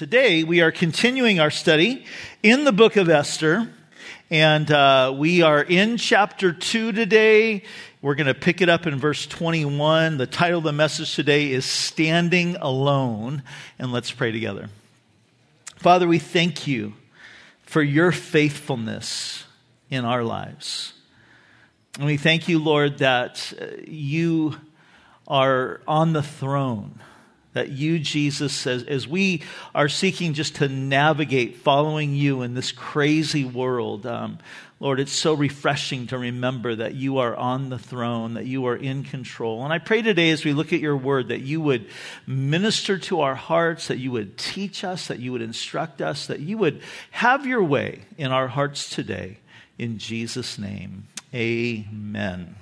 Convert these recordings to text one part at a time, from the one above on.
Today, we are continuing our study in the book of Esther, and uh, we are in chapter 2 today. We're going to pick it up in verse 21. The title of the message today is Standing Alone, and let's pray together. Father, we thank you for your faithfulness in our lives. And we thank you, Lord, that uh, you are on the throne that you, Jesus, as, as we are seeking just to navigate following you in this crazy world, um, Lord, it's so refreshing to remember that you are on the throne, that you are in control. And I pray today as we look at your word that you would minister to our hearts, that you would teach us, that you would instruct us, that you would have your way in our hearts today. In Jesus' name, amen.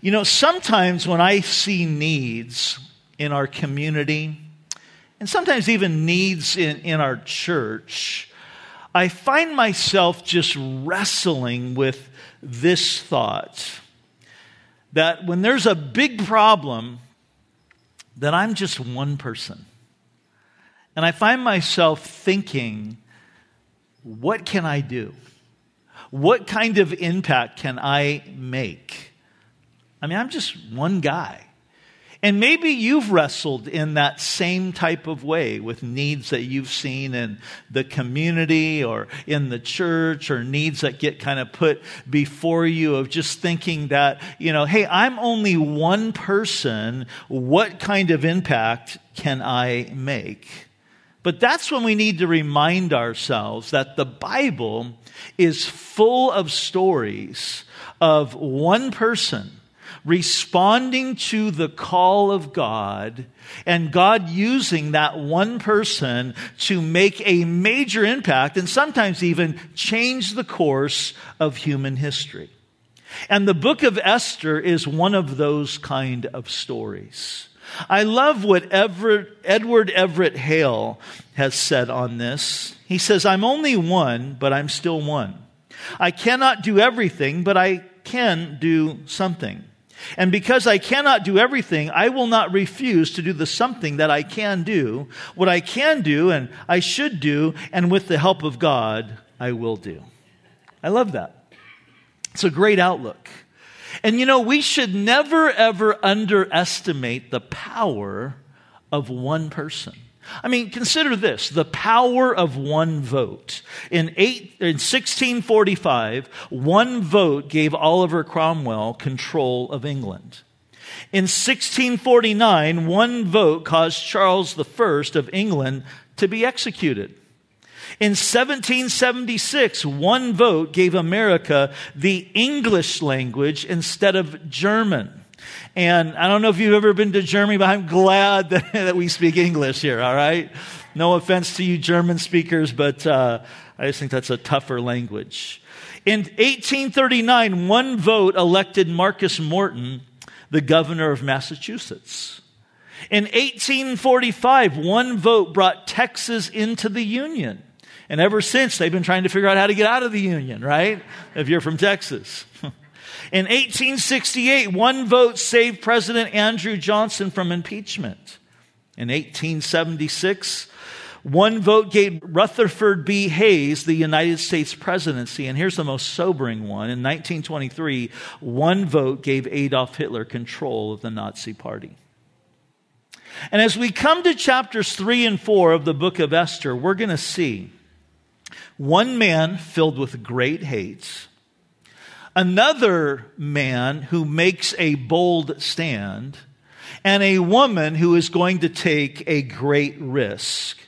You know, sometimes when I see needs, in our community, and sometimes even needs in, in our church, I find myself just wrestling with this thought that when there's a big problem, that I'm just one person. And I find myself thinking, what can I do? What kind of impact can I make? I mean, I'm just one guy. And maybe you've wrestled in that same type of way with needs that you've seen in the community or in the church or needs that get kind of put before you of just thinking that, you know, hey, I'm only one person. What kind of impact can I make? But that's when we need to remind ourselves that the Bible is full of stories of one person responding to the call of God and God using that one person to make a major impact and sometimes even change the course of human history. And the book of Esther is one of those kind of stories. I love what Everett, Edward Everett Hale has said on this. He says, I'm only one, but I'm still one. I cannot do everything, but I can do something. And because I cannot do everything, I will not refuse to do the something that I can do, what I can do and I should do, and with the help of God, I will do. I love that. It's a great outlook. And you know, we should never ever underestimate the power of one person. I mean, consider this the power of one vote. In, eight, in 1645, one vote gave Oliver Cromwell control of England. In 1649, one vote caused Charles I of England to be executed. In 1776, one vote gave America the English language instead of German. And I don't know if you've ever been to Germany, but I'm glad that, that we speak English here, all right? No offense to you German speakers, but uh, I just think that's a tougher language. In 1839, one vote elected Marcus Morton the governor of Massachusetts. In 1845, one vote brought Texas into the Union. And ever since, they've been trying to figure out how to get out of the Union, right? If you're from Texas. In 1868, one vote saved President Andrew Johnson from impeachment. In 1876, one vote gave Rutherford B. Hayes the United States presidency. And here's the most sobering one. In 1923, one vote gave Adolf Hitler control of the Nazi Party. And as we come to chapters 3 and 4 of the book of Esther, we're going to see one man filled with great hate another man who makes a bold stand, and a woman who is going to take a great risk.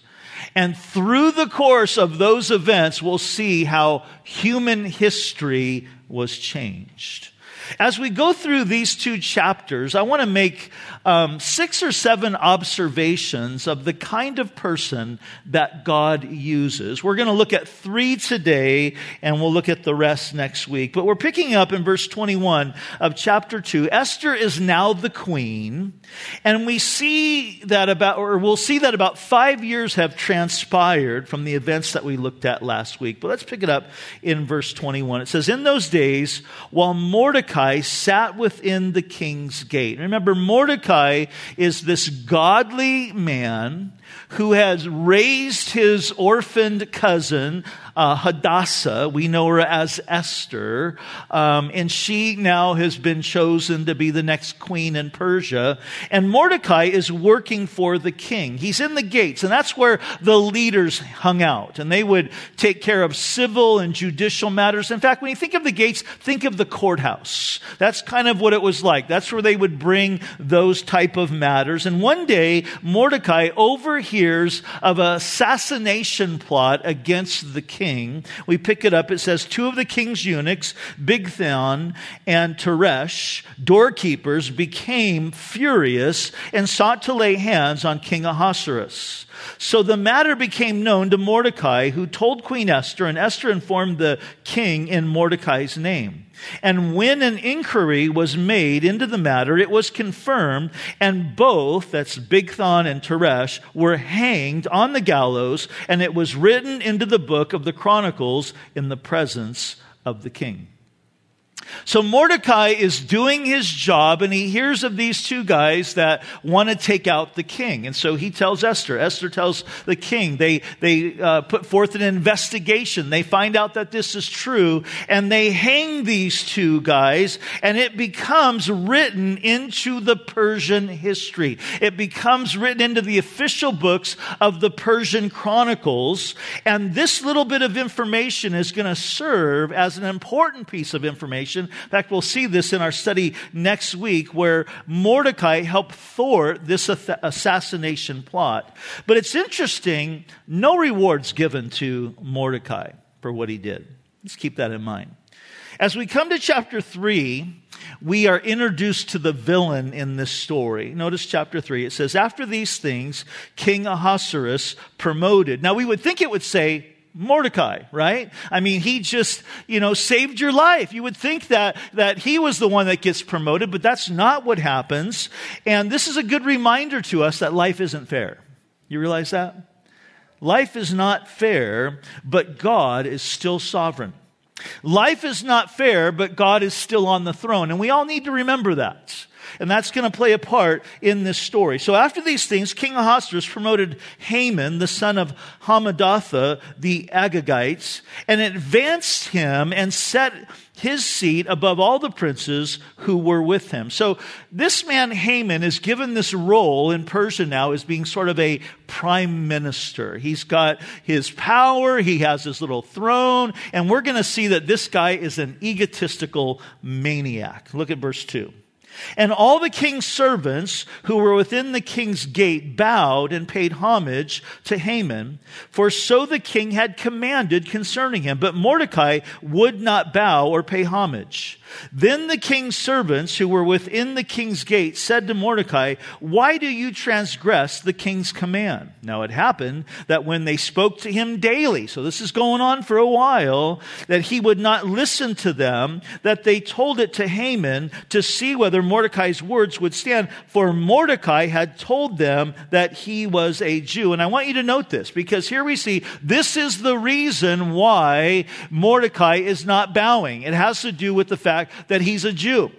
And through the course of those events, we'll see how human history was changed. As we go through these two chapters, I want to make um, six or seven observations of the kind of person that God uses. We're going to look at three today, and we'll look at the rest next week. But we're picking up in verse 21 of chapter 2. Esther is now the queen, and we see that about, or we'll see that about five years have transpired from the events that we looked at last week. But let's pick it up in verse 21. It says, In those days, while Mordecai Mordecai sat within the king's gate. Remember, Mordecai is this godly man who has raised his orphaned cousin, uh, Hadassah. We know her as Esther. Um, and she now has been chosen to be the next queen in Persia. And Mordecai is working for the king. He's in the gates, and that's where the leaders hung out. And they would take care of civil and judicial matters. In fact, when you think of the gates, think of the courthouse. That's kind of what it was like. That's where they would bring those type of matters. And one day, Mordecai overhears of an assassination plot against the king. We pick it up. It says, Two of the king's eunuchs, Bigthan and Teresh, doorkeepers, became furious and sought to lay hands on King Ahasuerus. So the matter became known to Mordecai, who told Queen Esther, and Esther informed the king in Mordecai's name. And when an inquiry was made into the matter, it was confirmed, and both, that's Bigthan and Teresh, were hanged on the gallows, and it was written into the book of the Chronicles in the presence of the king. So Mordecai is doing his job and he hears of these two guys that want to take out the king. And so he tells Esther. Esther tells the king. They, they uh, put forth an investigation. They find out that this is true and they hang these two guys and it becomes written into the Persian history. It becomes written into the official books of the Persian Chronicles. And this little bit of information is going to serve as an important piece of information in fact, we'll see this in our study next week where Mordecai helped thwart this assassination plot. But it's interesting, no rewards given to Mordecai for what he did. Let's keep that in mind. As we come to chapter 3, we are introduced to the villain in this story. Notice chapter 3. It says, After these things, King Ahasuerus promoted. Now, we would think it would say Mordecai, right? I mean, he just, you know, saved your life. You would think that, that he was the one that gets promoted, but that's not what happens. And this is a good reminder to us that life isn't fair. You realize that? Life is not fair, but God is still sovereign. Life is not fair, but God is still on the throne. And we all need to remember that. And that's going to play a part in this story. So after these things, King Ahasuerus promoted Haman, the son of Hammedatha, the Agagites, and advanced him and set his seat above all the princes who were with him. So this man Haman is given this role in Persia now as being sort of a prime minister. He's got his power, he has his little throne, and we're going to see that this guy is an egotistical maniac. Look at verse 2. And all the king's servants who were within the king's gate bowed and paid homage to Haman, for so the king had commanded concerning him. But Mordecai would not bow or pay homage. Then the king's servants who were within the king's gate said to Mordecai, Why do you transgress the king's command? Now it happened that when they spoke to him daily, so this is going on for a while, that he would not listen to them, that they told it to Haman to see whether Mordecai's words would stand, for Mordecai had told them that he was a Jew. And I want you to note this because here we see this is the reason why Mordecai is not bowing. It has to do with the fact fact that he's a Jew,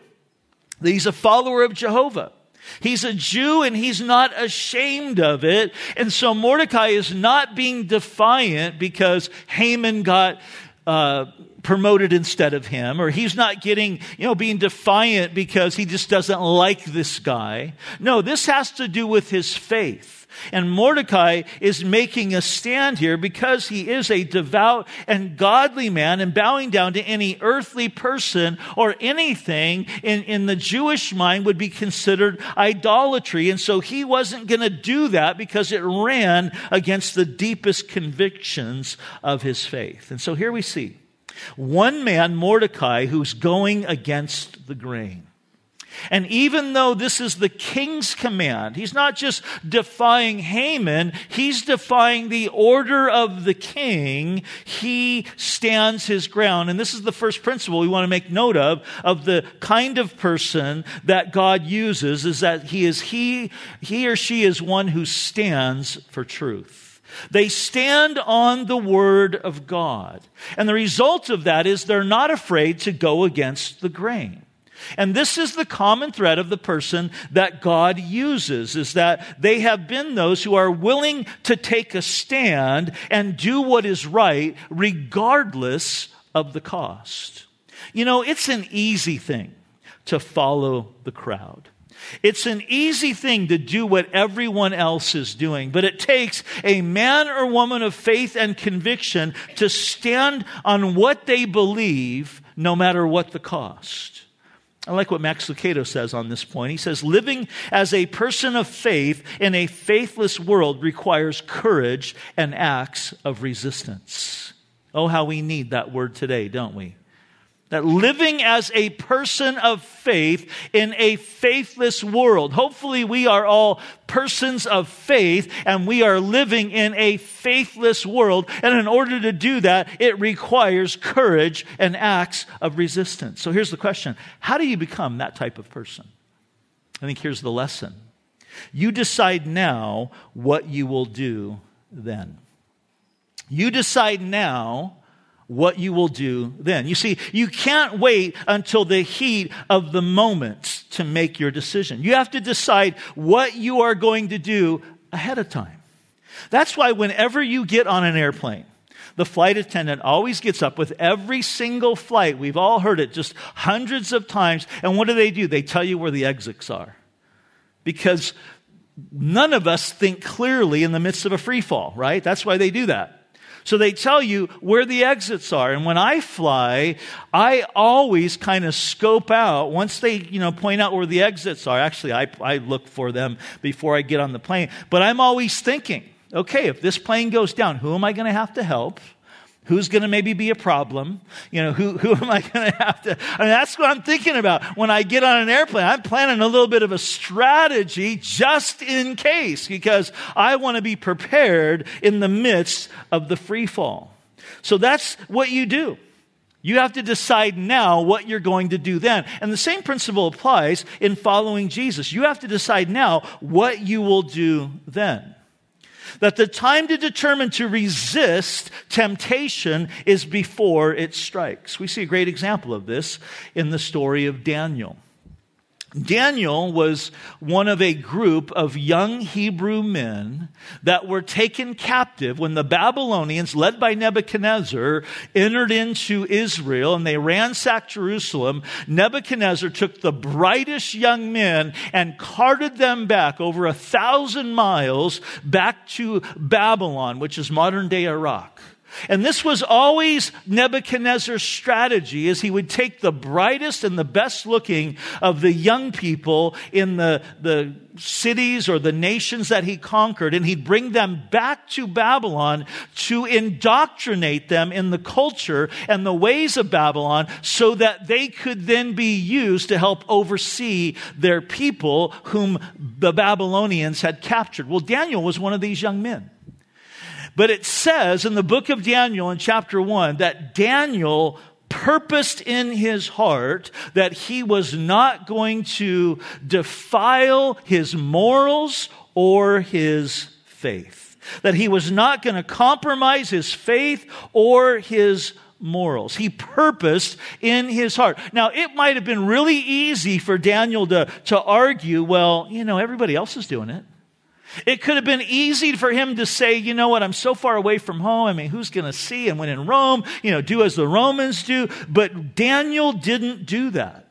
that he's a follower of Jehovah. He's a Jew and he's not ashamed of it. And so Mordecai is not being defiant because Haman got uh, promoted instead of him, or he's not getting, you know, being defiant because he just doesn't like this guy. No, this has to do with his faith. And Mordecai is making a stand here because he is a devout and godly man and bowing down to any earthly person or anything in, in the Jewish mind would be considered idolatry. And so he wasn't going to do that because it ran against the deepest convictions of his faith. And so here we see one man, Mordecai, who's going against the grain. And even though this is the king's command, he's not just defying Haman, he's defying the order of the king. He stands his ground. And this is the first principle we want to make note of, of the kind of person that God uses, is that he is he, he or she is one who stands for truth. They stand on the word of God. And the result of that is they're not afraid to go against the grain. And this is the common thread of the person that God uses, is that they have been those who are willing to take a stand and do what is right regardless of the cost. You know, it's an easy thing to follow the crowd. It's an easy thing to do what everyone else is doing, but it takes a man or woman of faith and conviction to stand on what they believe no matter what the cost. I like what Max Lucado says on this point. He says, living as a person of faith in a faithless world requires courage and acts of resistance. Oh, how we need that word today, don't we? That living as a person of faith in a faithless world. Hopefully, we are all persons of faith and we are living in a faithless world. And in order to do that, it requires courage and acts of resistance. So here's the question How do you become that type of person? I think here's the lesson. You decide now what you will do then. You decide now what you will do then. You see, you can't wait until the heat of the moment to make your decision. You have to decide what you are going to do ahead of time. That's why whenever you get on an airplane, the flight attendant always gets up with every single flight. We've all heard it just hundreds of times. And what do they do? They tell you where the exits are. Because none of us think clearly in the midst of a free fall, right? That's why they do that. So they tell you where the exits are. And when I fly, I always kind of scope out once they, you know, point out where the exits are. Actually, I, I look for them before I get on the plane. But I'm always thinking, okay, if this plane goes down, who am I going to have to help? Who's going to maybe be a problem? You know, who, who am I going to have to? I mean, that's what I'm thinking about when I get on an airplane. I'm planning a little bit of a strategy just in case because I want to be prepared in the midst of the free fall. So that's what you do. You have to decide now what you're going to do then. And the same principle applies in following Jesus. You have to decide now what you will do then that the time to determine to resist temptation is before it strikes. We see a great example of this in the story of Daniel. Daniel was one of a group of young Hebrew men that were taken captive when the Babylonians, led by Nebuchadnezzar, entered into Israel and they ransacked Jerusalem. Nebuchadnezzar took the brightest young men and carted them back over a thousand miles back to Babylon, which is modern day Iraq. And this was always Nebuchadnezzar's strategy is he would take the brightest and the best looking of the young people in the, the cities or the nations that he conquered and he'd bring them back to Babylon to indoctrinate them in the culture and the ways of Babylon so that they could then be used to help oversee their people whom the Babylonians had captured. Well, Daniel was one of these young men. But it says in the book of Daniel in chapter 1 that Daniel purposed in his heart that he was not going to defile his morals or his faith. That he was not going to compromise his faith or his morals. He purposed in his heart. Now, it might have been really easy for Daniel to, to argue, well, you know, everybody else is doing it. It could have been easy for him to say, you know what, I'm so far away from home. I mean, who's going to see? And when in Rome, you know, do as the Romans do. But Daniel didn't do that.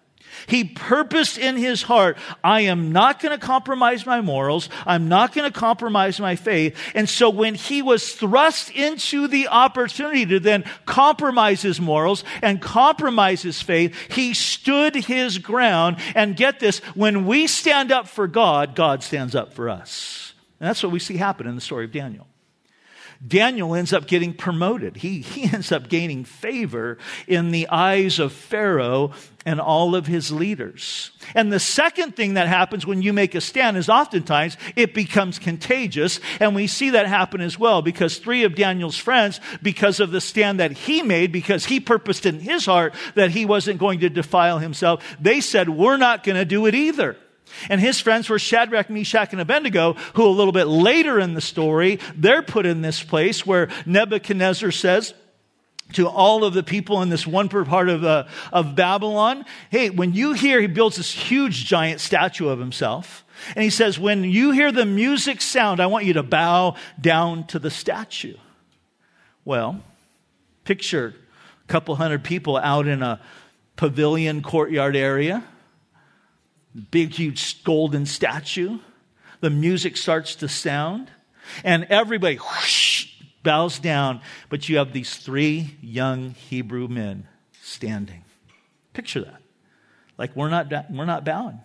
He purposed in his heart, I am not going to compromise my morals. I'm not going to compromise my faith. And so when he was thrust into the opportunity to then compromise his morals and compromise his faith, he stood his ground. And get this, when we stand up for God, God stands up for us. And that's what we see happen in the story of Daniel. Daniel ends up getting promoted. He, he ends up gaining favor in the eyes of Pharaoh and all of his leaders. And the second thing that happens when you make a stand is oftentimes it becomes contagious. And we see that happen as well because three of Daniel's friends, because of the stand that he made, because he purposed in his heart that he wasn't going to defile himself, they said, We're not going to do it either. And his friends were Shadrach, Meshach, and Abednego, who a little bit later in the story, they're put in this place where Nebuchadnezzar says, to all of the people in this one part of, uh, of Babylon. Hey, when you hear, he builds this huge giant statue of himself. And he says, when you hear the music sound, I want you to bow down to the statue. Well, picture a couple hundred people out in a pavilion courtyard area, big, huge golden statue. The music starts to sound, and everybody whoosh, bows down, but you have these three young Hebrew men standing. Picture that. Like we're not, we're not bowing.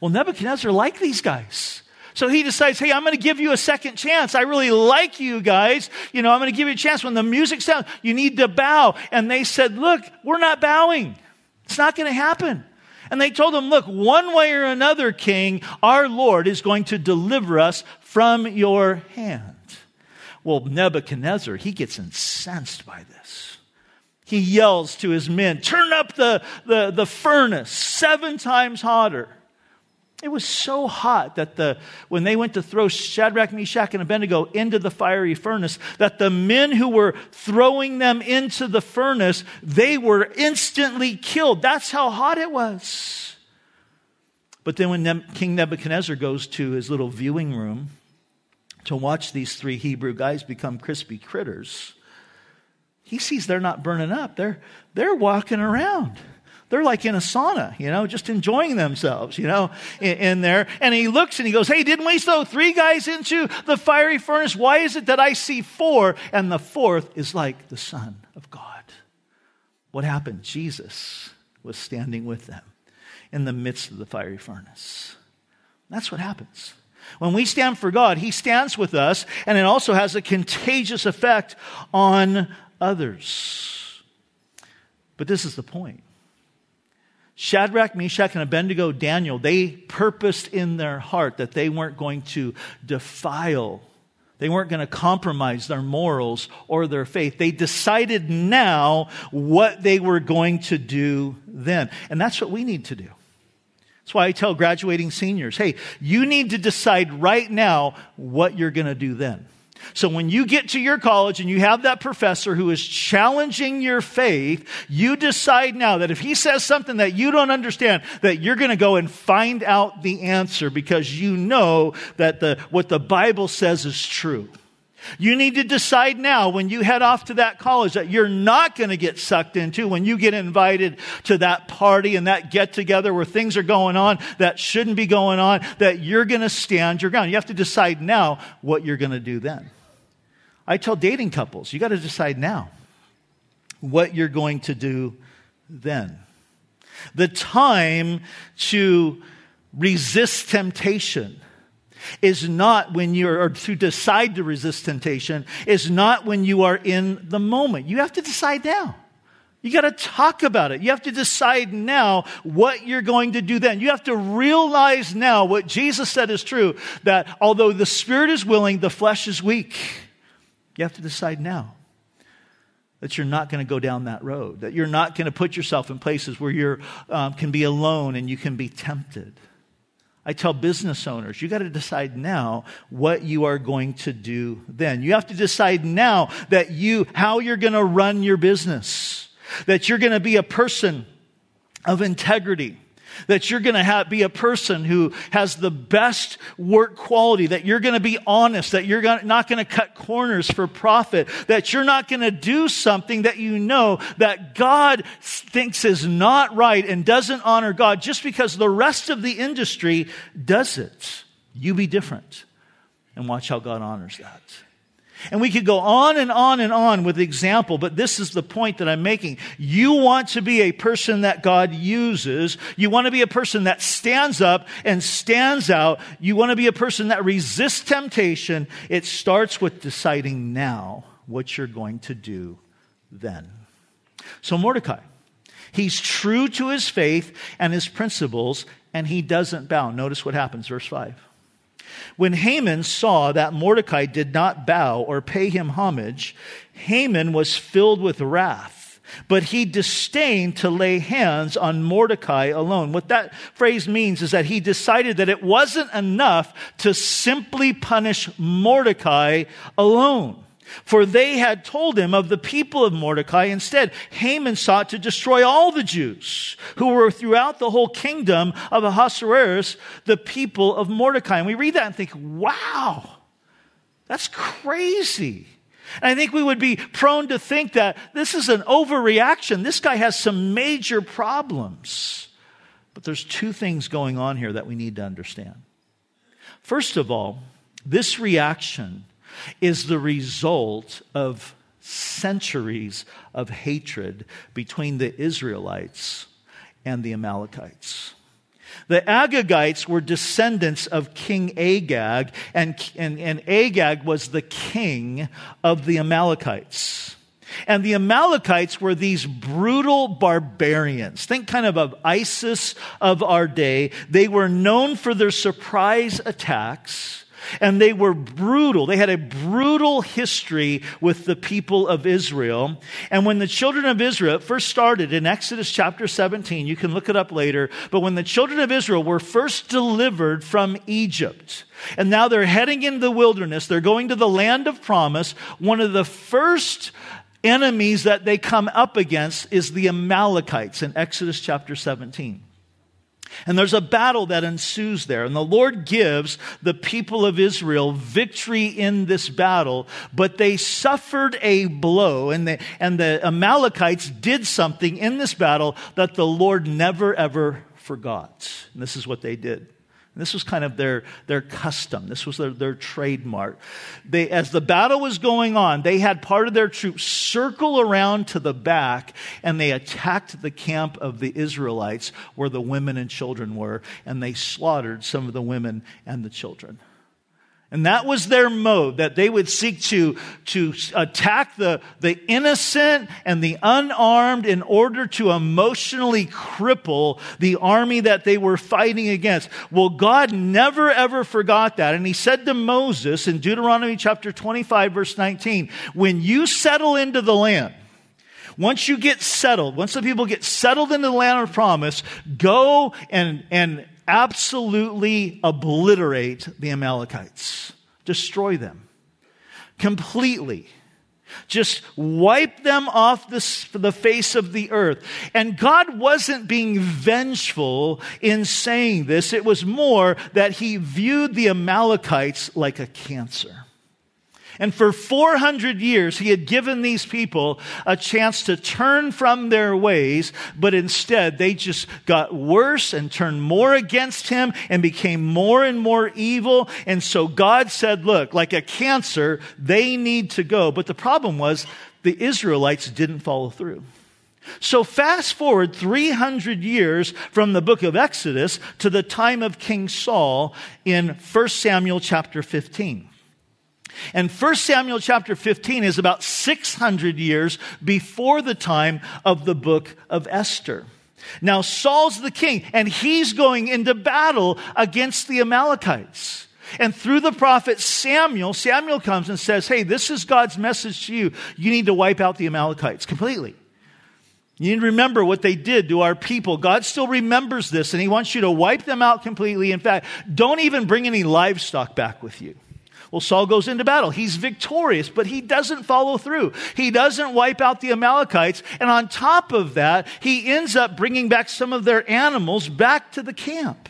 Well, Nebuchadnezzar liked these guys. So he decides, hey, I'm going to give you a second chance. I really like you guys. You know, I'm going to give you a chance. When the music sounds, you need to bow. And they said, look, we're not bowing. It's not going to happen. And they told him, look, one way or another, king, our Lord is going to deliver us from your hand. Well, Nebuchadnezzar, he gets incensed by this. He yells to his men, turn up the, the, the furnace seven times hotter. It was so hot that the, when they went to throw Shadrach, Meshach, and Abednego into the fiery furnace, that the men who were throwing them into the furnace, they were instantly killed. That's how hot it was. But then when King Nebuchadnezzar goes to his little viewing room to watch these three Hebrew guys become crispy critters, he sees they're not burning up. They're, they're walking around they're like in a sauna, you know, just enjoying themselves, you know, in, in, there. And he looks and he goes, Hey, didn't we throw three guys into the fiery furnace? Why is it that I see four and the fourth is like the Son of God? What happened? Jesus was standing with them in the midst of the fiery furnace. That's what happens. When we stand for God, He stands with us, and it also has a contagious effect on others. But this is the point. Shadrach, Meshach, and Abednego, Daniel, they purposed in their heart that they weren't going to defile, they weren't going to compromise their morals or their faith. They decided now what they were going to do then. And that's what we need to do. That's why I tell graduating seniors hey, you need to decide right now what you're going to do then. So when you get to your college and you have that professor who is challenging your faith, you decide now that if he says something that you don't understand, that you're going to go and find out the answer because you know that the, what the Bible says is true. You need to decide now when you head off to that college that you're not going to get sucked into when you get invited to that party and that get together where things are going on that shouldn't be going on, that you're going to stand your ground. You have to decide now what you're going to do then. I tell dating couples, you got to decide now what you're going to do then. The time to resist temptation is not when you're, or to decide to resist temptation, is not when you are in the moment. You have to decide now. You got to talk about it. You have to decide now what you're going to do then. You have to realize now what Jesus said is true that although the spirit is willing, the flesh is weak. You have to decide now that you're not going to go down that road, that you're not going to put yourself in places where you um, can be alone and you can be tempted. I tell business owners, you got to decide now what you are going to do then. You have to decide now that you, how you're going to run your business, that you're going to be a person of integrity, that you're going to have, be a person who has the best work quality, that you're going to be honest, that you're gonna, not going to cut corners for profit, that you're not going to do something that you know that God thinks is not right and doesn't honor God just because the rest of the industry does it. You be different and watch how God honors that. And we could go on and on and on with example, but this is the point that I'm making. You want to be a person that God uses. You want to be a person that stands up and stands out. You want to be a person that resists temptation. It starts with deciding now what you're going to do then. So Mordecai, he's true to his faith and his principles, and he doesn't bow. Notice what happens, verse 5. When Haman saw that Mordecai did not bow or pay him homage, Haman was filled with wrath, but he disdained to lay hands on Mordecai alone. What that phrase means is that he decided that it wasn't enough to simply punish Mordecai alone. For they had told him of the people of Mordecai. Instead, Haman sought to destroy all the Jews who were throughout the whole kingdom of Ahasuerus, the people of Mordecai. And we read that and think, wow, that's crazy. And I think we would be prone to think that this is an overreaction. This guy has some major problems. But there's two things going on here that we need to understand. First of all, this reaction is the result of centuries of hatred between the Israelites and the Amalekites. The Agagites were descendants of King Agag, and, and, and Agag was the king of the Amalekites. And the Amalekites were these brutal barbarians. Think kind of of ISIS of our day. They were known for their surprise attacks and they were brutal. They had a brutal history with the people of Israel. And when the children of Israel first started in Exodus chapter 17, you can look it up later, but when the children of Israel were first delivered from Egypt, and now they're heading into the wilderness, they're going to the land of promise, one of the first enemies that they come up against is the Amalekites in Exodus chapter 17. And there's a battle that ensues there. And the Lord gives the people of Israel victory in this battle, but they suffered a blow. And the, and the Amalekites did something in this battle that the Lord never, ever forgot. And this is what they did. This was kind of their, their custom. This was their, their trademark. They, as the battle was going on, they had part of their troops circle around to the back and they attacked the camp of the Israelites where the women and children were, and they slaughtered some of the women and the children. And that was their mode, that they would seek to, to attack the, the innocent and the unarmed in order to emotionally cripple the army that they were fighting against. Well, God never ever forgot that. And he said to Moses in Deuteronomy chapter 25 verse 19, when you settle into the land, once you get settled, once the people get settled into the land of promise, go and, and absolutely obliterate the Amalekites, destroy them completely. Just wipe them off this, the face of the earth. And God wasn't being vengeful in saying this. It was more that he viewed the Amalekites like a cancer. And for 400 years, he had given these people a chance to turn from their ways, but instead they just got worse and turned more against him and became more and more evil. And so God said, look, like a cancer, they need to go. But the problem was the Israelites didn't follow through. So fast forward 300 years from the book of Exodus to the time of King Saul in 1 Samuel chapter 15. And 1 Samuel chapter 15 is about 600 years before the time of the book of Esther. Now, Saul's the king, and he's going into battle against the Amalekites. And through the prophet Samuel, Samuel comes and says, Hey, this is God's message to you. You need to wipe out the Amalekites completely. You need to remember what they did to our people. God still remembers this, and He wants you to wipe them out completely. In fact, don't even bring any livestock back with you. Well, Saul goes into battle. He's victorious, but he doesn't follow through. He doesn't wipe out the Amalekites. And on top of that, he ends up bringing back some of their animals back to the camp.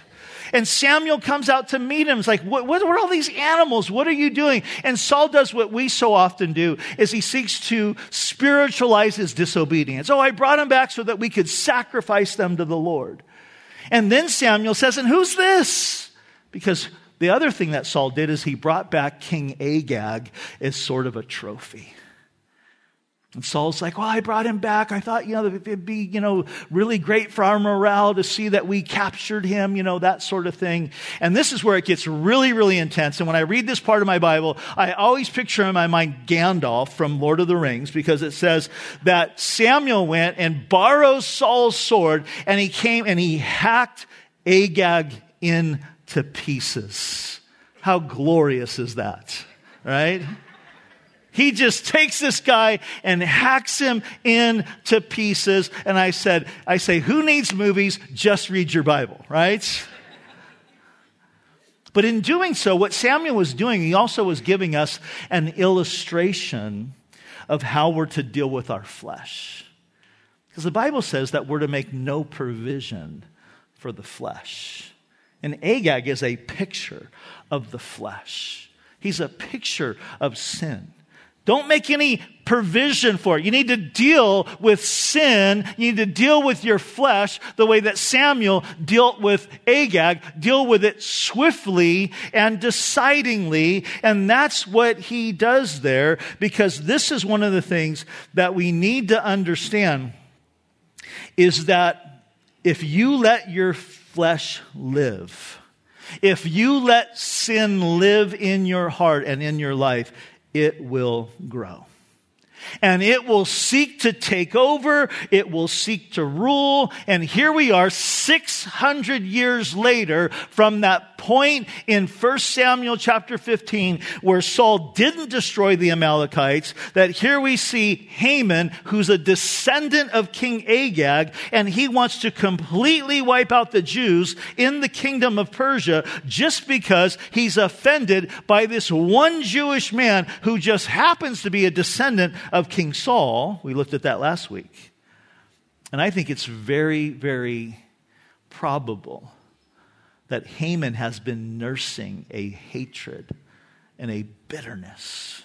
And Samuel comes out to meet him. It's like, what, what, are all these animals? What are you doing? And Saul does what we so often do is he seeks to spiritualize his disobedience. Oh, I brought them back so that we could sacrifice them to the Lord. And then Samuel says, and who's this? Because the other thing that Saul did is he brought back King Agag as sort of a trophy. And Saul's like, well, I brought him back. I thought, you know, it'd be, you know, really great for our morale to see that we captured him, you know, that sort of thing. And this is where it gets really, really intense. And when I read this part of my Bible, I always picture in my mind Gandalf from Lord of the Rings because it says that Samuel went and borrowed Saul's sword and he came and he hacked Agag in to pieces. How glorious is that? Right? He just takes this guy and hacks him into pieces. And I said, I say, who needs movies? Just read your Bible, right? But in doing so, what Samuel was doing, he also was giving us an illustration of how we're to deal with our flesh. Because the Bible says that we're to make no provision for the flesh. And Agag is a picture of the flesh. He's a picture of sin. Don't make any provision for it. You need to deal with sin. You need to deal with your flesh the way that Samuel dealt with Agag. Deal with it swiftly and decidingly. And that's what he does there because this is one of the things that we need to understand is that if you let your flesh live, if you let sin live in your heart and in your life, it will grow. And it will seek to take over. It will seek to rule. And here we are 600 years later from that point in 1 Samuel chapter 15 where Saul didn't destroy the Amalekites that here we see Haman who's a descendant of King Agag and he wants to completely wipe out the Jews in the kingdom of Persia just because he's offended by this one Jewish man who just happens to be a descendant of King Saul. We looked at that last week. And I think it's very, very probable that Haman has been nursing a hatred and a bitterness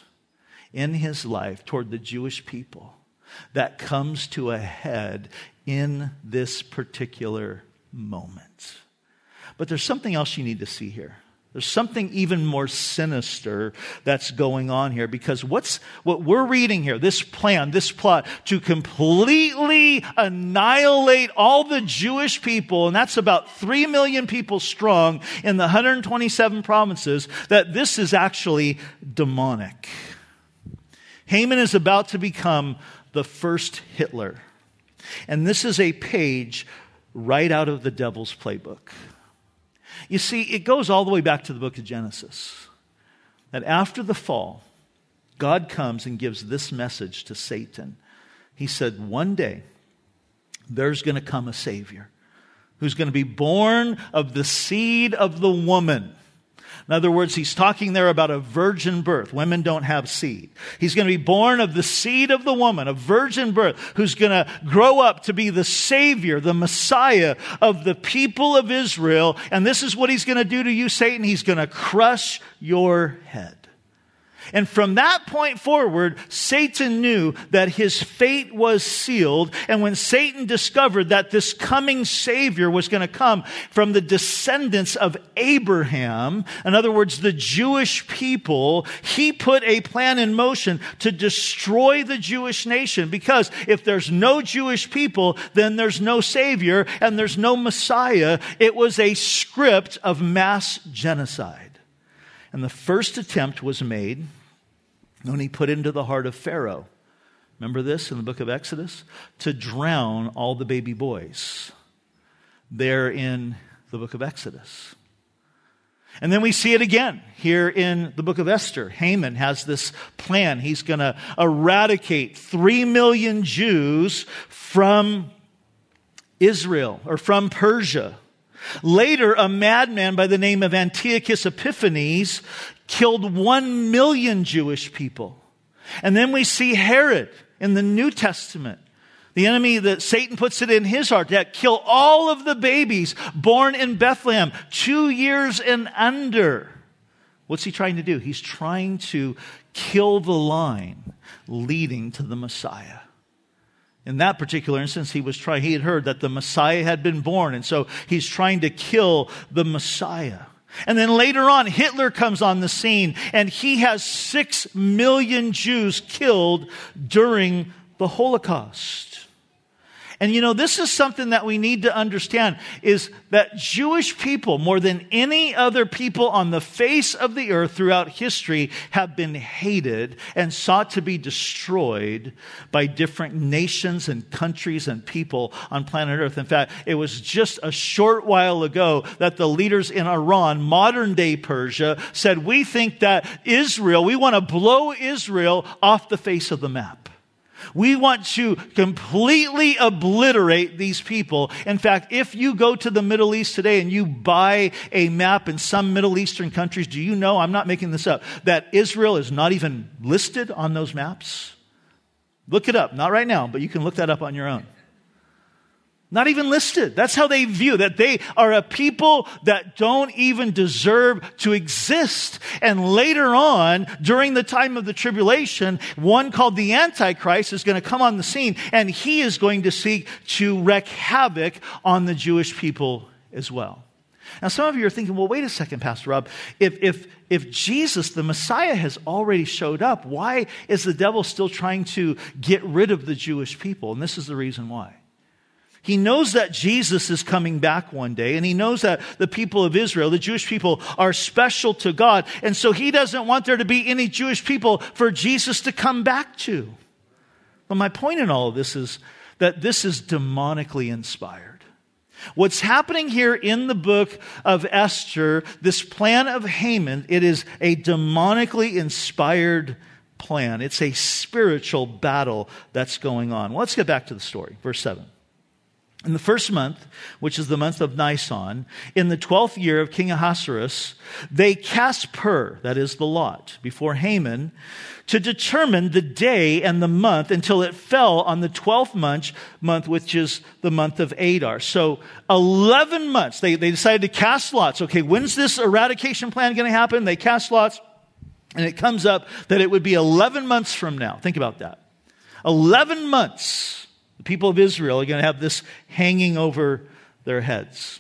in his life toward the Jewish people that comes to a head in this particular moment. But there's something else you need to see here. There's something even more sinister that's going on here because what's, what we're reading here, this plan, this plot to completely annihilate all the Jewish people, and that's about 3 million people strong in the 127 provinces, that this is actually demonic. Haman is about to become the first Hitler. And this is a page right out of the devil's playbook. You see, it goes all the way back to the book of Genesis. That after the fall, God comes and gives this message to Satan. He said, One day, there's going to come a Savior who's going to be born of the seed of the woman. In other words, he's talking there about a virgin birth. Women don't have seed. He's going to be born of the seed of the woman, a virgin birth, who's going to grow up to be the Savior, the Messiah of the people of Israel. And this is what he's going to do to you, Satan. He's going to crush your head. And from that point forward, Satan knew that his fate was sealed. And when Satan discovered that this coming Savior was going to come from the descendants of Abraham, in other words, the Jewish people, he put a plan in motion to destroy the Jewish nation. Because if there's no Jewish people, then there's no Savior and there's no Messiah. It was a script of mass genocide. And the first attempt was made when he put into the heart of Pharaoh. Remember this in the book of Exodus? To drown all the baby boys. There in the book of Exodus. And then we see it again here in the book of Esther. Haman has this plan. He's going to eradicate three million Jews from Israel or from Persia. Later, a madman by the name of Antiochus Epiphanes killed one million Jewish people. And then we see Herod in the New Testament. The enemy that Satan puts it in his heart to kill all of the babies born in Bethlehem, two years and under. What's he trying to do? He's trying to kill the line leading to the Messiah. In that particular instance, he was trying, he had heard that the Messiah had been born, and so he's trying to kill the Messiah. And then later on, Hitler comes on the scene, and he has six million Jews killed during the Holocaust. And you know, this is something that we need to understand is that Jewish people, more than any other people on the face of the earth throughout history, have been hated and sought to be destroyed by different nations and countries and people on planet earth. In fact, it was just a short while ago that the leaders in Iran, modern day Persia, said, we think that Israel, we want to blow Israel off the face of the map. We want to completely obliterate these people. In fact, if you go to the Middle East today and you buy a map in some Middle Eastern countries, do you know, I'm not making this up, that Israel is not even listed on those maps? Look it up. Not right now, but you can look that up on your own. Not even listed. That's how they view that they are a people that don't even deserve to exist. And later on, during the time of the tribulation, one called the Antichrist is going to come on the scene and he is going to seek to wreak havoc on the Jewish people as well. Now, some of you are thinking, well, wait a second, Pastor Rob. If, if, if Jesus, the Messiah, has already showed up, why is the devil still trying to get rid of the Jewish people? And this is the reason why. He knows that Jesus is coming back one day, and he knows that the people of Israel, the Jewish people, are special to God. And so he doesn't want there to be any Jewish people for Jesus to come back to. But my point in all of this is that this is demonically inspired. What's happening here in the book of Esther, this plan of Haman, it is a demonically inspired plan. It's a spiritual battle that's going on. Well, let's get back to the story. Verse 7. In the first month, which is the month of Nisan, in the twelfth year of King Ahasuerus, they cast pur, that is the lot, before Haman to determine the day and the month until it fell on the twelfth month, month, which is the month of Adar. So 11 months, they, they decided to cast lots. Okay, when's this eradication plan going to happen? They cast lots, and it comes up that it would be 11 months from now. Think about that. 11 months the people of Israel are going to have this hanging over their heads.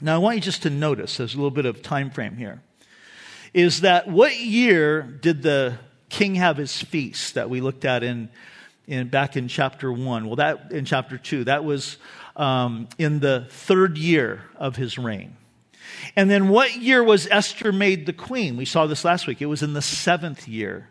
Now, I want you just to notice, there's a little bit of time frame here, is that what year did the king have his feast that we looked at in, in back in chapter 1? Well, that in chapter 2, that was um, in the third year of his reign. And then what year was Esther made the queen? We saw this last week. It was in the seventh year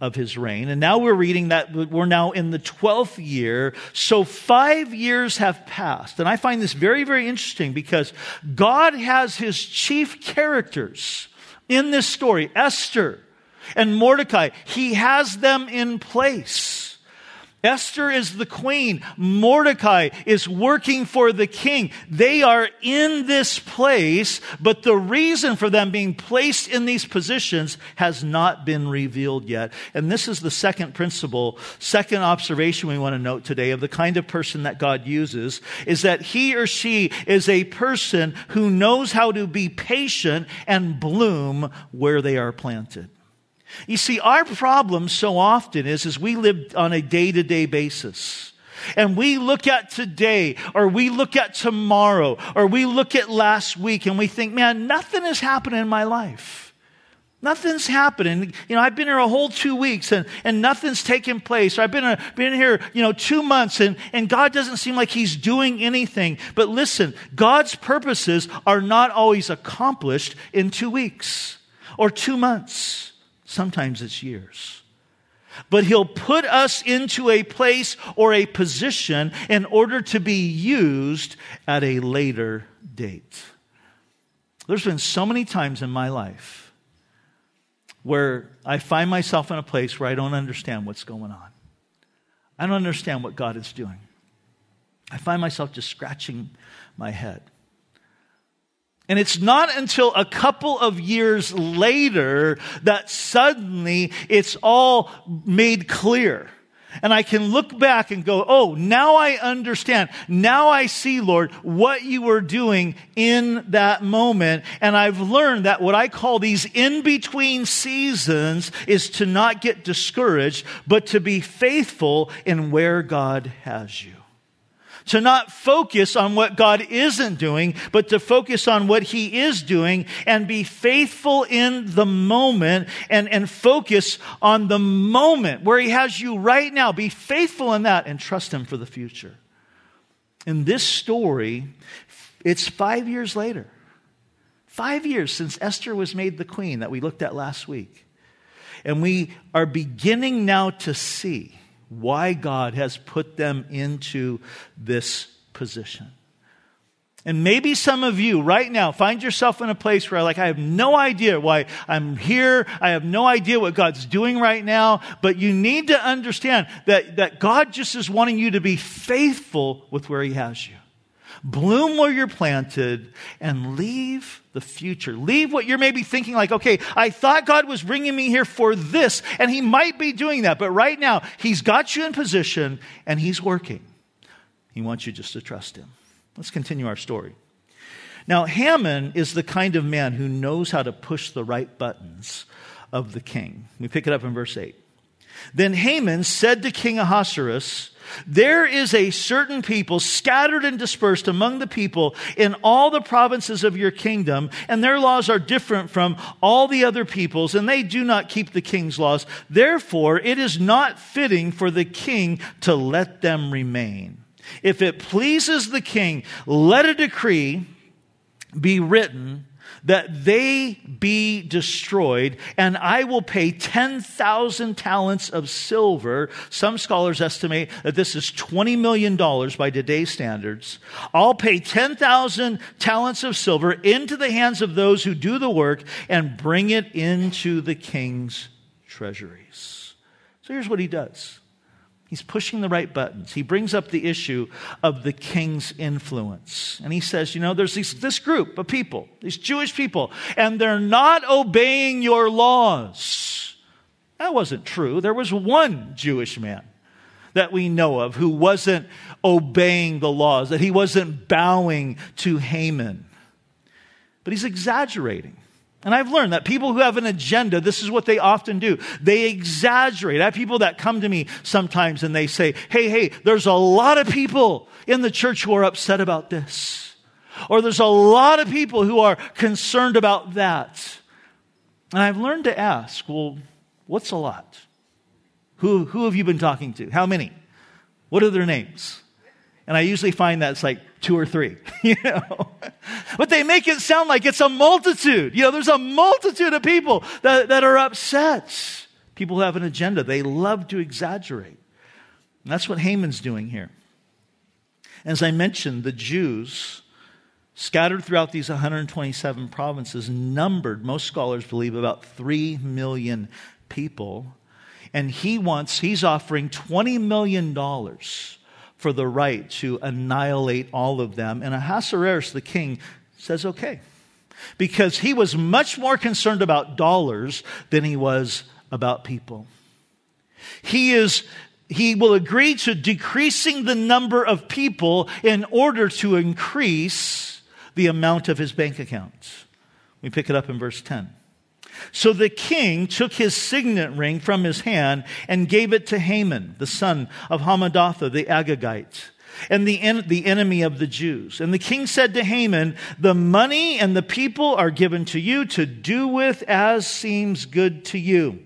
of his reign. And now we're reading that we're now in the 12th year. So five years have passed. And I find this very, very interesting because God has his chief characters in this story, Esther and Mordecai. He has them in place. Esther is the queen. Mordecai is working for the king. They are in this place, but the reason for them being placed in these positions has not been revealed yet. And this is the second principle, second observation we want to note today of the kind of person that God uses is that he or she is a person who knows how to be patient and bloom where they are planted. You see, our problem so often is, is we live on a day to day basis. And we look at today, or we look at tomorrow, or we look at last week, and we think, man, nothing is happening in my life. Nothing's happening. You know, I've been here a whole two weeks and, and nothing's taken place. Or I've been, a, been here, you know, two months and, and God doesn't seem like He's doing anything. But listen, God's purposes are not always accomplished in two weeks or two months. Sometimes it's years. But he'll put us into a place or a position in order to be used at a later date. There's been so many times in my life where I find myself in a place where I don't understand what's going on. I don't understand what God is doing. I find myself just scratching my head. And it's not until a couple of years later that suddenly it's all made clear. And I can look back and go, oh, now I understand. Now I see, Lord, what you were doing in that moment. And I've learned that what I call these in between seasons is to not get discouraged, but to be faithful in where God has you to not focus on what God isn't doing, but to focus on what He is doing and be faithful in the moment and, and focus on the moment where He has you right now. Be faithful in that and trust Him for the future. In this story, it's five years later. Five years since Esther was made the queen that we looked at last week. And we are beginning now to see why God has put them into this position. And maybe some of you right now find yourself in a place where like, I have no idea why I'm here. I have no idea what God's doing right now. But you need to understand that, that God just is wanting you to be faithful with where He has you. Bloom where you're planted and leave the future. Leave what you're maybe thinking like, okay, I thought God was bringing me here for this, and He might be doing that. But right now, He's got you in position and He's working. He wants you just to trust Him. Let's continue our story. Now, Haman is the kind of man who knows how to push the right buttons of the king. We pick it up in verse 8. Then Haman said to King Ahasuerus, There is a certain people scattered and dispersed among the people in all the provinces of your kingdom, and their laws are different from all the other peoples, and they do not keep the king's laws. Therefore, it is not fitting for the king to let them remain. If it pleases the king, let a decree be written that they be destroyed, and I will pay 10,000 talents of silver. Some scholars estimate that this is $20 million by today's standards. I'll pay 10,000 talents of silver into the hands of those who do the work and bring it into the king's treasuries. So here's what he does. He's pushing the right buttons. He brings up the issue of the king's influence. And he says, you know, there's these, this group of people, these Jewish people, and they're not obeying your laws. That wasn't true. There was one Jewish man that we know of who wasn't obeying the laws, that he wasn't bowing to Haman. But he's exaggerating. And I've learned that people who have an agenda, this is what they often do. They exaggerate. I have people that come to me sometimes and they say, hey, hey, there's a lot of people in the church who are upset about this. Or there's a lot of people who are concerned about that. And I've learned to ask, well, what's a lot? Who, who have you been talking to? How many? What are their names? And I usually find that it's like two or three, you know. But they make it sound like it's a multitude. You know, there's a multitude of people that, that are upset. People who have an agenda. They love to exaggerate. And that's what Haman's doing here. As I mentioned, the Jews scattered throughout these 127 provinces numbered, most scholars believe, about 3 million people. And he wants, he's offering $20 million for the right to annihilate all of them. And Ahasuerus, the king, says, okay. Because he was much more concerned about dollars than he was about people. He is he will agree to decreasing the number of people in order to increase the amount of his bank account. We pick it up in verse 10. So the king took his signet ring from his hand and gave it to Haman, the son of Hammedatha, the Agagite, and the, en- the enemy of the Jews. And the king said to Haman, The money and the people are given to you to do with as seems good to you.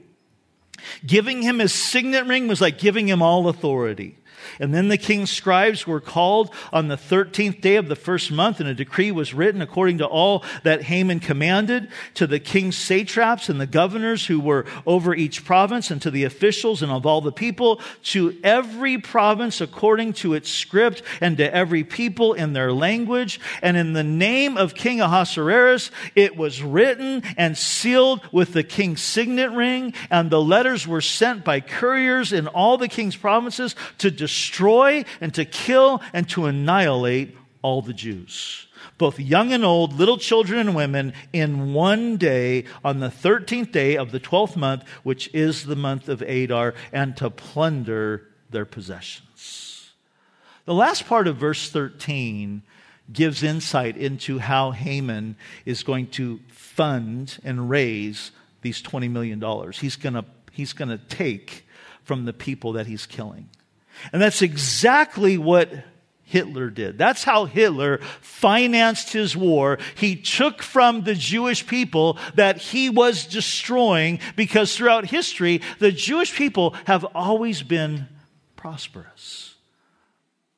Giving him his signet ring was like giving him all authority. And then the king's scribes were called on the 13th day of the first month, and a decree was written according to all that Haman commanded to the king's satraps and the governors who were over each province, and to the officials and of all the people, to every province according to its script, and to every people in their language. And in the name of King Ahasuerus, it was written and sealed with the king's signet ring, and the letters were sent by couriers in all the king's provinces to destroy destroy and to kill and to annihilate all the Jews, both young and old, little children and women, in one day on the 13th day of the 12th month, which is the month of Adar, and to plunder their possessions. The last part of verse 13 gives insight into how Haman is going to fund and raise these $20 million. He's going to he's going to take from the people that he's killing. And that's exactly what Hitler did. That's how Hitler financed his war. He took from the Jewish people that he was destroying because throughout history, the Jewish people have always been prosperous.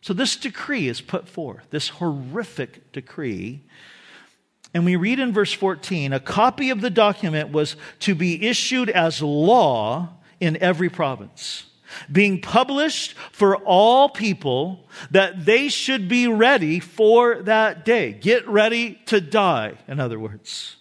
So this decree is put forth, this horrific decree. And we read in verse 14 a copy of the document was to be issued as law in every province. Being published for all people that they should be ready for that day. Get ready to die, in other words.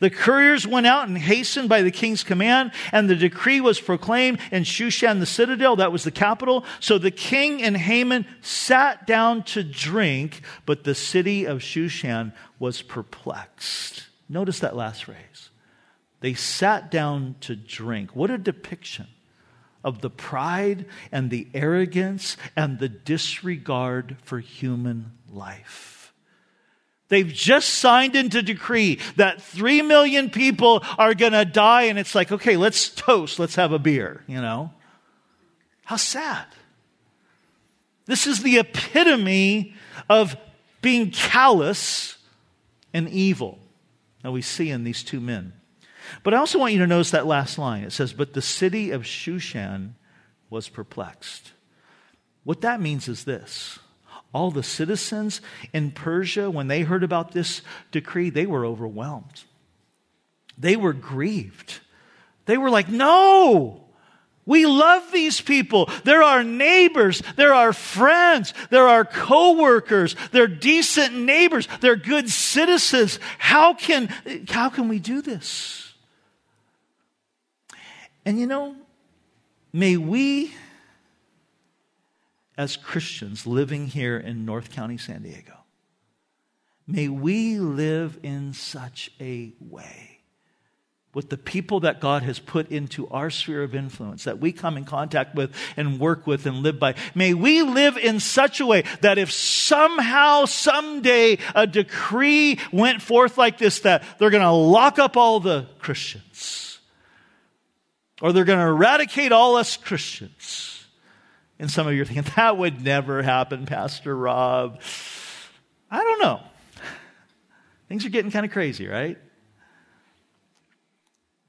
The couriers went out and hastened by the king's command, and the decree was proclaimed in Shushan the citadel, that was the capital. So the king and Haman sat down to drink, but the city of Shushan was perplexed. Notice that last phrase. They sat down to drink. What a depiction of the pride and the arrogance and the disregard for human life. They've just signed into decree that three million people are going to die, and it's like, okay, let's toast, let's have a beer, you know? How sad. This is the epitome of being callous and evil that we see in these two men. But I also want you to notice that last line. It says, But the city of Shushan was perplexed. What that means is this all the citizens in Persia, when they heard about this decree, they were overwhelmed. They were grieved. They were like, No! We love these people. They're our neighbors. They're our friends. They're our coworkers. They're decent neighbors. They're good citizens. How can, how can we do this? And you know, may we, as Christians living here in North County, San Diego, may we live in such a way with the people that God has put into our sphere of influence, that we come in contact with and work with and live by. May we live in such a way that if somehow, someday, a decree went forth like this, that they're going to lock up all the Christians or they're going to eradicate all us Christians. And some of you are thinking, that would never happen, Pastor Rob. I don't know. Things are getting kind of crazy, right?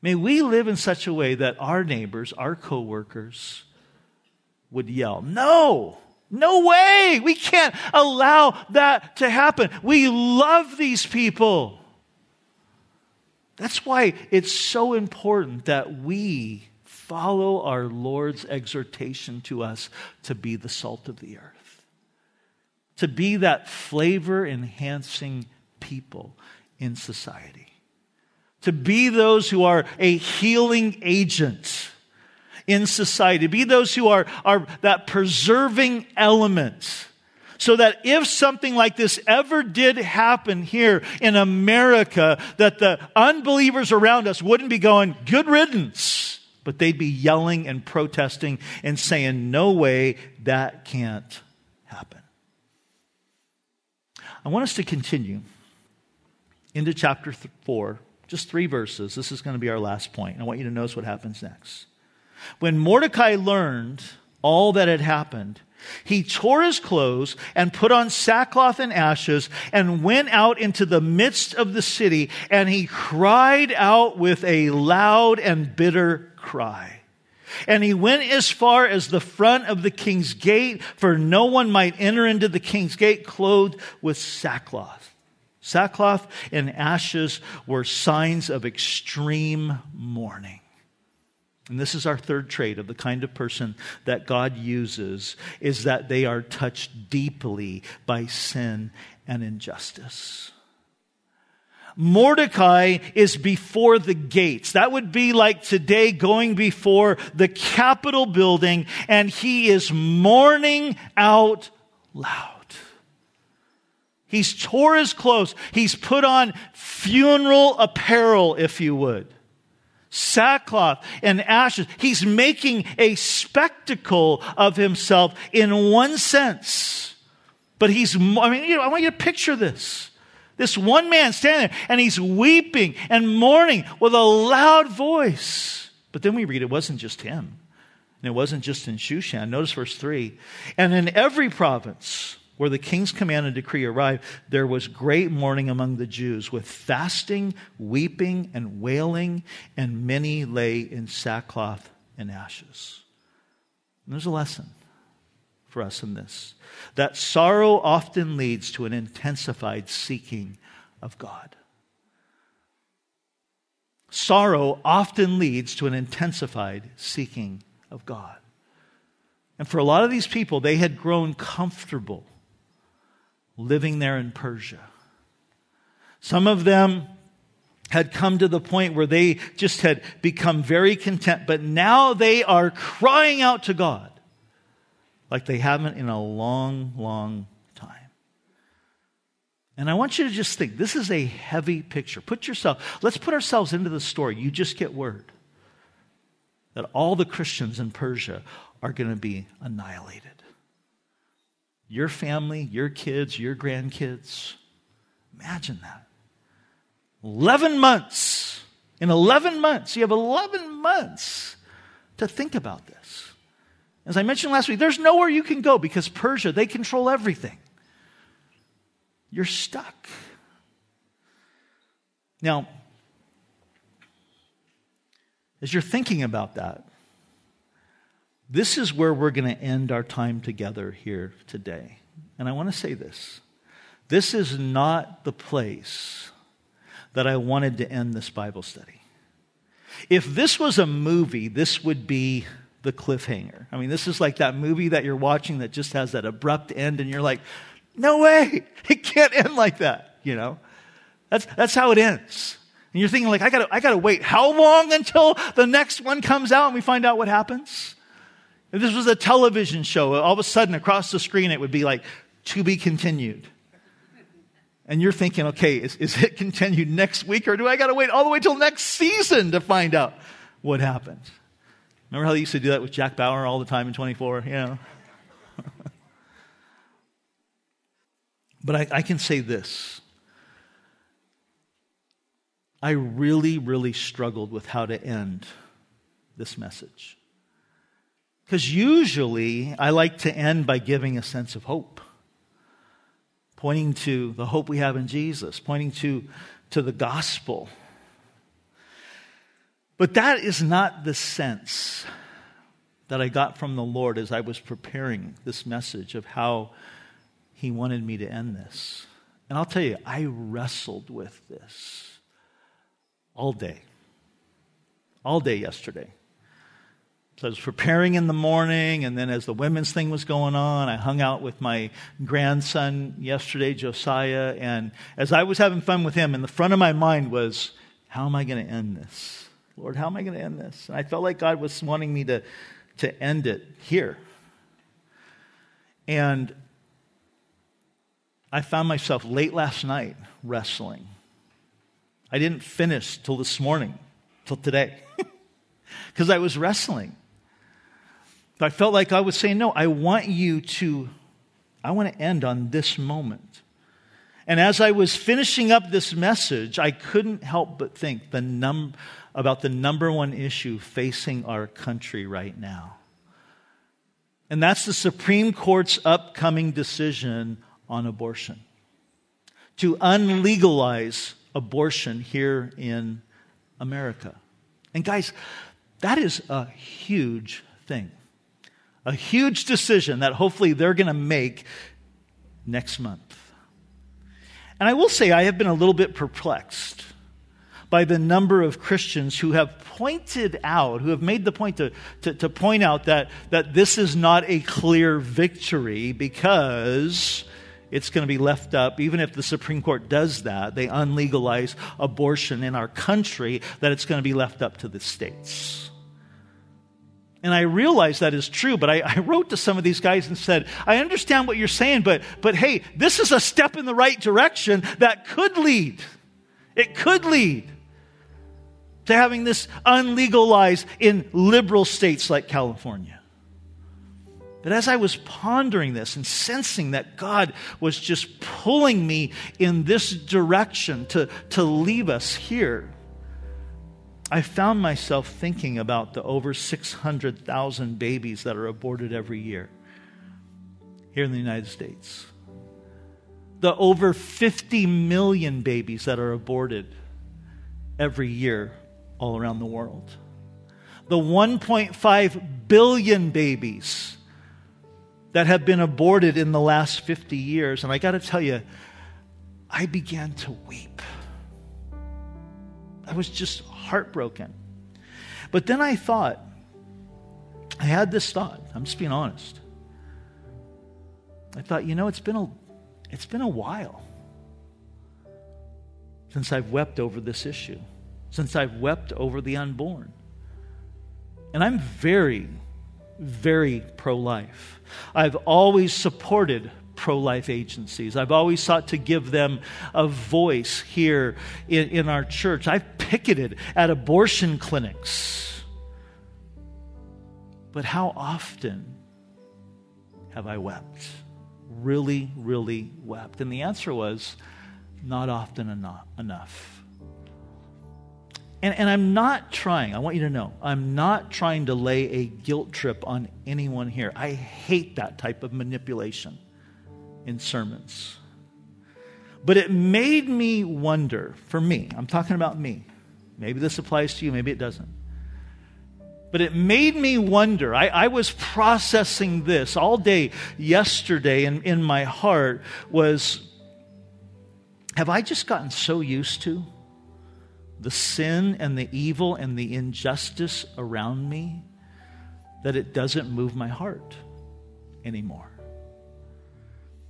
May we live in such a way that our neighbors, our coworkers, would yell, No, no way! We can't allow that to happen. We love these people. That's why it's so important that we follow our Lord's exhortation to us to be the salt of the earth, to be that flavor enhancing people in society, to be those who are a healing agent in society, be those who are, are that preserving element so that if something like this ever did happen here in America, that the unbelievers around us wouldn't be going, good riddance, but they'd be yelling and protesting and saying, no way, that can't happen. I want us to continue into chapter 4, just three verses. This is going to be our last point. I want you to notice what happens next. When Mordecai learned all that had happened, he tore his clothes and put on sackcloth and ashes and went out into the midst of the city and he cried out with a loud and bitter cry. And he went as far as the front of the king's gate, for no one might enter into the king's gate clothed with sackcloth. Sackcloth and ashes were signs of extreme mourning. And this is our third trait of the kind of person that God uses is that they are touched deeply by sin and injustice. Mordecai is before the gates. That would be like today going before the Capitol building and he is mourning out loud. He's tore his clothes. He's put on funeral apparel, if you would sackcloth and ashes. He's making a spectacle of himself in one sense. But he's, I mean, you know, I want you to picture this. This one man standing there and he's weeping and mourning with a loud voice. But then we read it wasn't just him. And it wasn't just in Shushan. Notice verse 3. And in every province, where the king's command and decree arrived, there was great mourning among the Jews, with fasting, weeping, and wailing, and many lay in sackcloth and ashes. And there's a lesson for us in this that sorrow often leads to an intensified seeking of God. Sorrow often leads to an intensified seeking of God. And for a lot of these people, they had grown comfortable living there in Persia. Some of them had come to the point where they just had become very content, but now they are crying out to God like they haven't in a long, long time. And I want you to just think this is a heavy picture. Put yourself, let's put ourselves into the story. You just get word that all the Christians in Persia are going to be annihilated. Your family, your kids, your grandkids. Imagine that. 11 months. In 11 months, you have 11 months to think about this. As I mentioned last week, there's nowhere you can go because Persia, they control everything. You're stuck. Now, as you're thinking about that, this is where we're going to end our time together here today. And I want to say this this is not the place that I wanted to end this Bible study. If this was a movie, this would be the cliffhanger. I mean, this is like that movie that you're watching that just has that abrupt end, and you're like, no way, it can't end like that, you know? That's, that's how it ends. And you're thinking, like, I gotta, I gotta wait how long until the next one comes out and we find out what happens? If this was a television show, all of a sudden across the screen it would be like, to be continued. And you're thinking, okay, is, is it continued next week or do I got to wait all the way till next season to find out what happened? Remember how they used to do that with Jack Bauer all the time in 24? You know? but I, I can say this. I really, really struggled with how to end this message. Because usually I like to end by giving a sense of hope, pointing to the hope we have in Jesus, pointing to, to the gospel. But that is not the sense that I got from the Lord as I was preparing this message of how He wanted me to end this. And I'll tell you, I wrestled with this all day. All day yesterday. So I was preparing in the morning, and then as the women's thing was going on, I hung out with my grandson yesterday, Josiah, and as I was having fun with him, in the front of my mind was, how am I going to end this? Lord, how am I going to end this? And I felt like God was wanting me to, to end it here. And I found myself late last night wrestling. I didn't finish till this morning, till today, because I was wrestling. I felt like I was saying, no, I want you to, I want to end on this moment. And as I was finishing up this message, I couldn't help but think the num- about the number one issue facing our country right now. And that's the Supreme Court's upcoming decision on abortion to unlegalize abortion here in America. And guys, that is a huge thing a huge decision that hopefully they're going to make next month. And I will say, I have been a little bit perplexed by the number of Christians who have pointed out, who have made the point to, to, to, point out that, that this is not a clear victory because it's going to be left up, even if the Supreme Court does that, they unlegalize abortion in our country, that it's going to be left up to the states. And I realize that is true, but I, I, wrote to some of these guys and said, I understand what you're saying, but, but hey, this is a step in the right direction that could lead. It could lead to having this unlegalized in liberal states like California. But as I was pondering this and sensing that God was just pulling me in this direction to, to leave us here, I found myself thinking about the over 600,000 babies that are aborted every year here in the United States. The over 50 million babies that are aborted every year all around the world. The 1.5 billion babies that have been aborted in the last 50 years. And I got to tell you, I began to weep. I was just heartbroken. But then I thought, I had this thought. I'm just being honest. I thought, you know, it's been a, it's been a while since I've wept over this issue, since I've wept over the unborn. And I'm very, very pro life. I've always supported pro life agencies. I've always sought to give them a voice here in, in, our church. I've picketed at abortion clinics. But how often have I wept? Really, really wept. And the answer was not often enough. And, and I'm not trying, I want you to know, I'm not trying to lay a guilt trip on anyone here. I hate that type of manipulation in sermons. But it made me wonder, for me, I'm talking about me. Maybe this applies to you, maybe it doesn't. But it made me wonder. I, I was processing this all day yesterday, and in my heart was have I just gotten so used to the sin and the evil and the injustice around me that it doesn't move my heart anymore?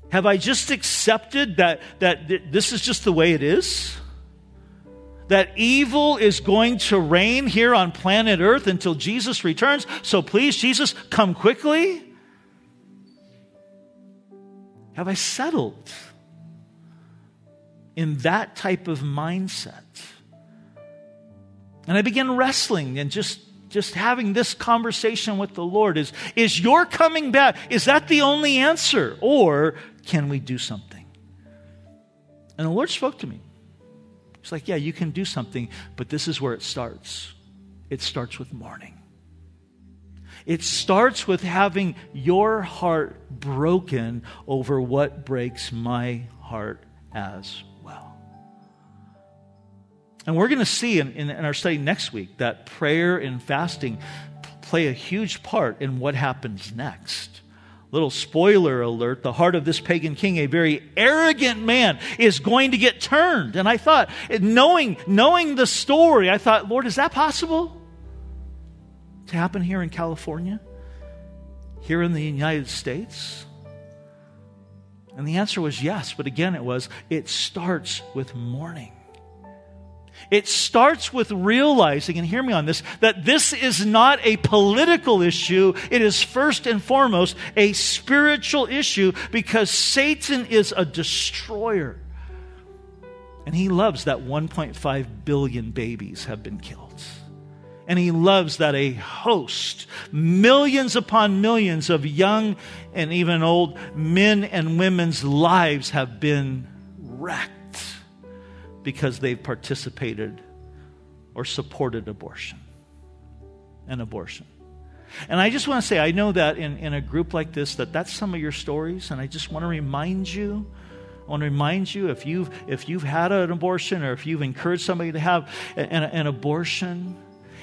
Have I just accepted that, that this is just the way it is? That evil is going to reign here on planet Earth until Jesus returns. So please, Jesus, come quickly. Have I settled? in that type of mindset. And I began wrestling and just, just having this conversation with the Lord. Is, is your coming back, is that the only answer? Or can we do something? And the Lord spoke to me. He's like, Yeah, you can do something, but this is where it starts. It starts with mourning. It starts with having your heart broken over what breaks my heart as well. and we're going to see in, in, in, our study next week that prayer and fasting play a huge part in what happens next. Little spoiler alert the heart of this pagan king, a very arrogant man, is going to get turned. And I thought, knowing, knowing the story, I thought, Lord, is that possible to happen here in California? Here in the United States? And the answer was yes, but again, it was, it starts with mourning. It starts with realizing, and hear me on this, that this is not a political issue. It is first and foremost a spiritual issue because Satan is a destroyer. And he loves that 1.5 billion babies have been killed. And he loves that a host, millions upon millions of young and even old men and women's lives have been wrecked because they've participated or supported abortion. An abortion. And I just want to say, I know that in, in a group like this, that that's some of your stories, and I just want to remind you, I want to remind you if you've, if you've had an abortion or if you've encouraged somebody to have an, an abortion,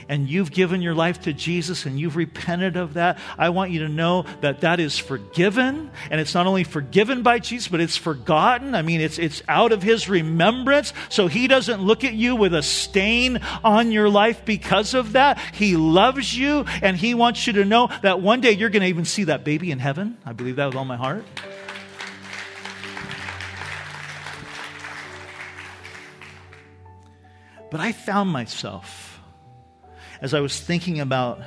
and you've given your life to Jesus and you've repented of that, I want you to know that that is forgiven. And it's not only forgiven by Jesus, but it's forgotten. I mean, it's, it's out of his remembrance. So he doesn't look at you with a stain on your life because of that. He loves you and he wants you to know that one day you're going to even see that baby in heaven. I believe that with all my heart. But I found myself as I was thinking about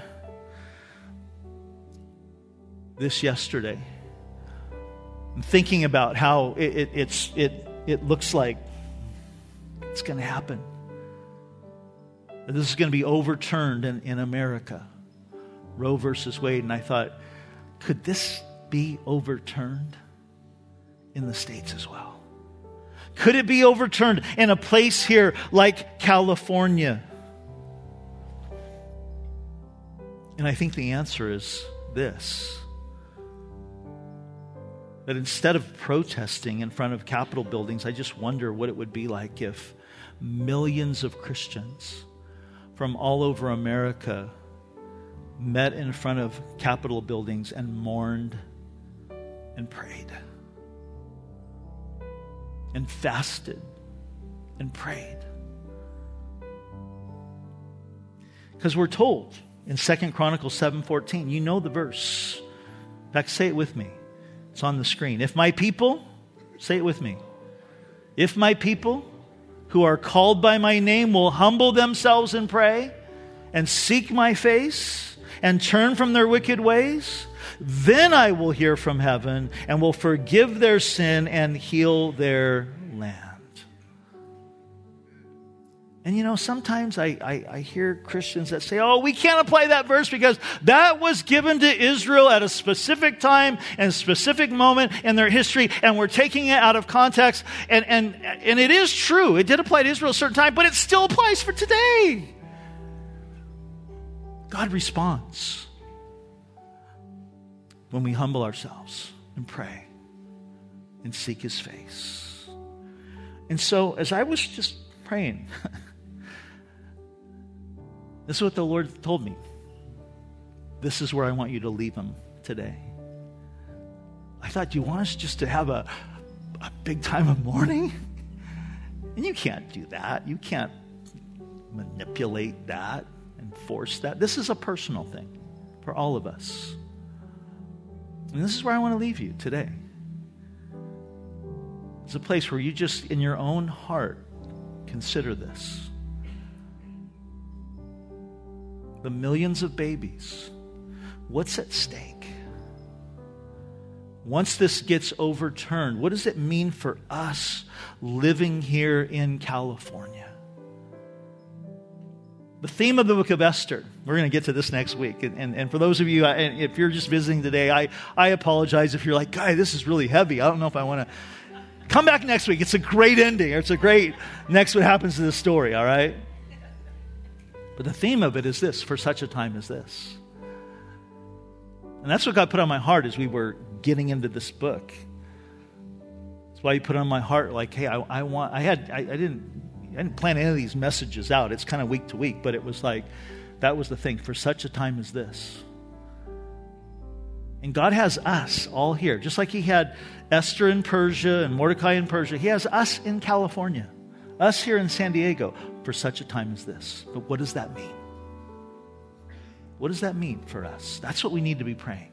this yesterday, thinking about how it, it, it's, it, it looks like it's going to happen. This is going to be overturned in, in America. Roe versus Wade. And I thought, could this be overturned in the States as well? Could it be overturned in a place here like California? And I think the answer is this that instead of protesting in front of Capitol buildings, I just wonder what it would be like if millions of Christians from all over America met in front of Capitol buildings and mourned and prayed and fasted and prayed. Because we're told in Second Chronicles 7:14. You know the verse. In fact, say it with me. It's on the screen. If my people, say it with me. If my people who are called by my name will humble themselves and pray and seek my face and turn from their wicked ways, then I will hear from heaven and will forgive their sin and heal their land. And you know, sometimes I, I, I, hear Christians that say, oh, we can't apply that verse because that was given to Israel at a specific time and specific moment in their history, and we're taking it out of context. And, and, and it is true. It did apply to Israel a certain time, but it still applies for today. God responds when we humble ourselves and pray and seek his face. And so, as I was just praying, This is what the Lord told me. This is where I want you to leave him today. I thought, you want us just to have a, a big time of mourning? And you can't do that. You can't manipulate that and force that. This is a personal thing for all of us. And this is where I want to leave you today. It's a place where you just, in your own heart, consider this. The millions of babies, what's at stake? Once this gets overturned, what does it mean for us living here in California? The theme of the book of Esther, we're going to get to this next week. And, and, and for those of you, if you're just visiting today, I, I apologize if you're like, guy, this is really heavy. I don't know if I want to. Come back next week. It's a great ending. It's a great next what happens to this story, all right? But the theme of it is this for such a time as this. And that's what God put on my heart as we were getting into this book. That's why He put on my heart, like, hey, I, I want, I had, I, I, didn't, I didn't plan any of these messages out. It's kind of week to week, but it was like, that was the thing for such a time as this. And God has us all here, just like He had Esther in Persia and Mordecai in Persia. He has us in California, us here in San Diego for such a time as this. But what does that mean? What does that mean for us? That's what we need to be praying.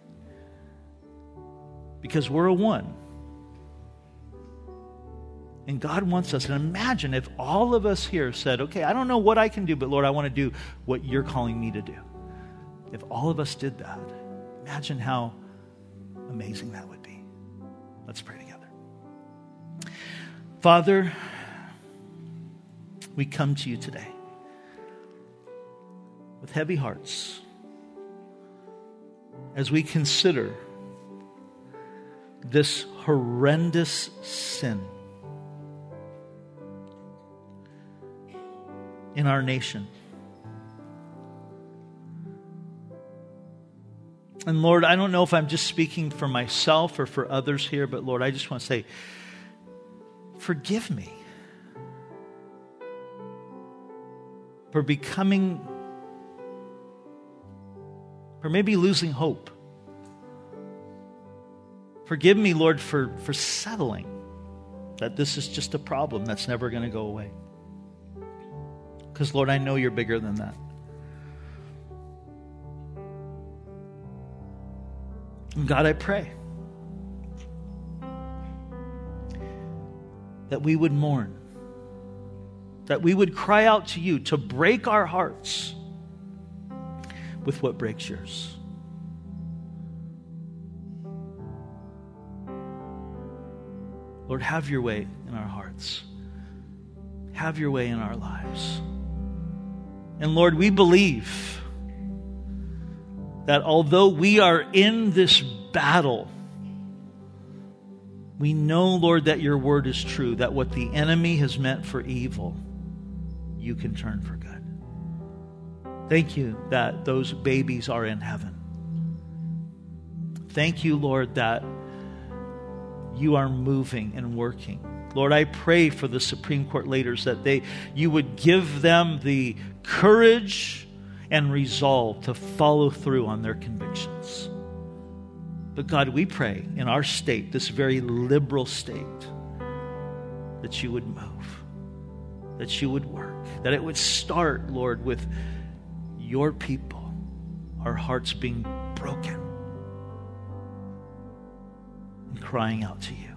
Because we're a one. And God wants us. And imagine if all of us here said, okay, I don't know what I can do, but Lord, I want to do what you're calling me to do. If all of us did that, imagine how amazing that would be. Let's pray together. Father, we come to you today with heavy hearts as we consider this horrendous sin in our nation. And Lord, I don't know if I'm just speaking for myself or for others here, but Lord, I just want to say, forgive me. For becoming, for maybe losing hope. Forgive me, Lord, for, for settling that this is just a problem that's never going to go away. Because, Lord, I know you're bigger than that. And God, I pray that we would mourn that we would cry out to you to break our hearts with what breaks yours. Lord, have your way in our hearts. Have your way in our lives. And Lord, we believe that although we are in this battle, we know, Lord, that your word is true, that what the enemy has meant for evil, you can turn for good. Thank you that those babies are in heaven. Thank you, Lord, that you are moving and working. Lord, I pray for the Supreme Court leaders that they you would give them the courage and resolve to follow through on their convictions. But God, we pray in our state, this very liberal state, that you would move, that you would work, that it would start, Lord, with your people, our hearts being broken and crying out to you.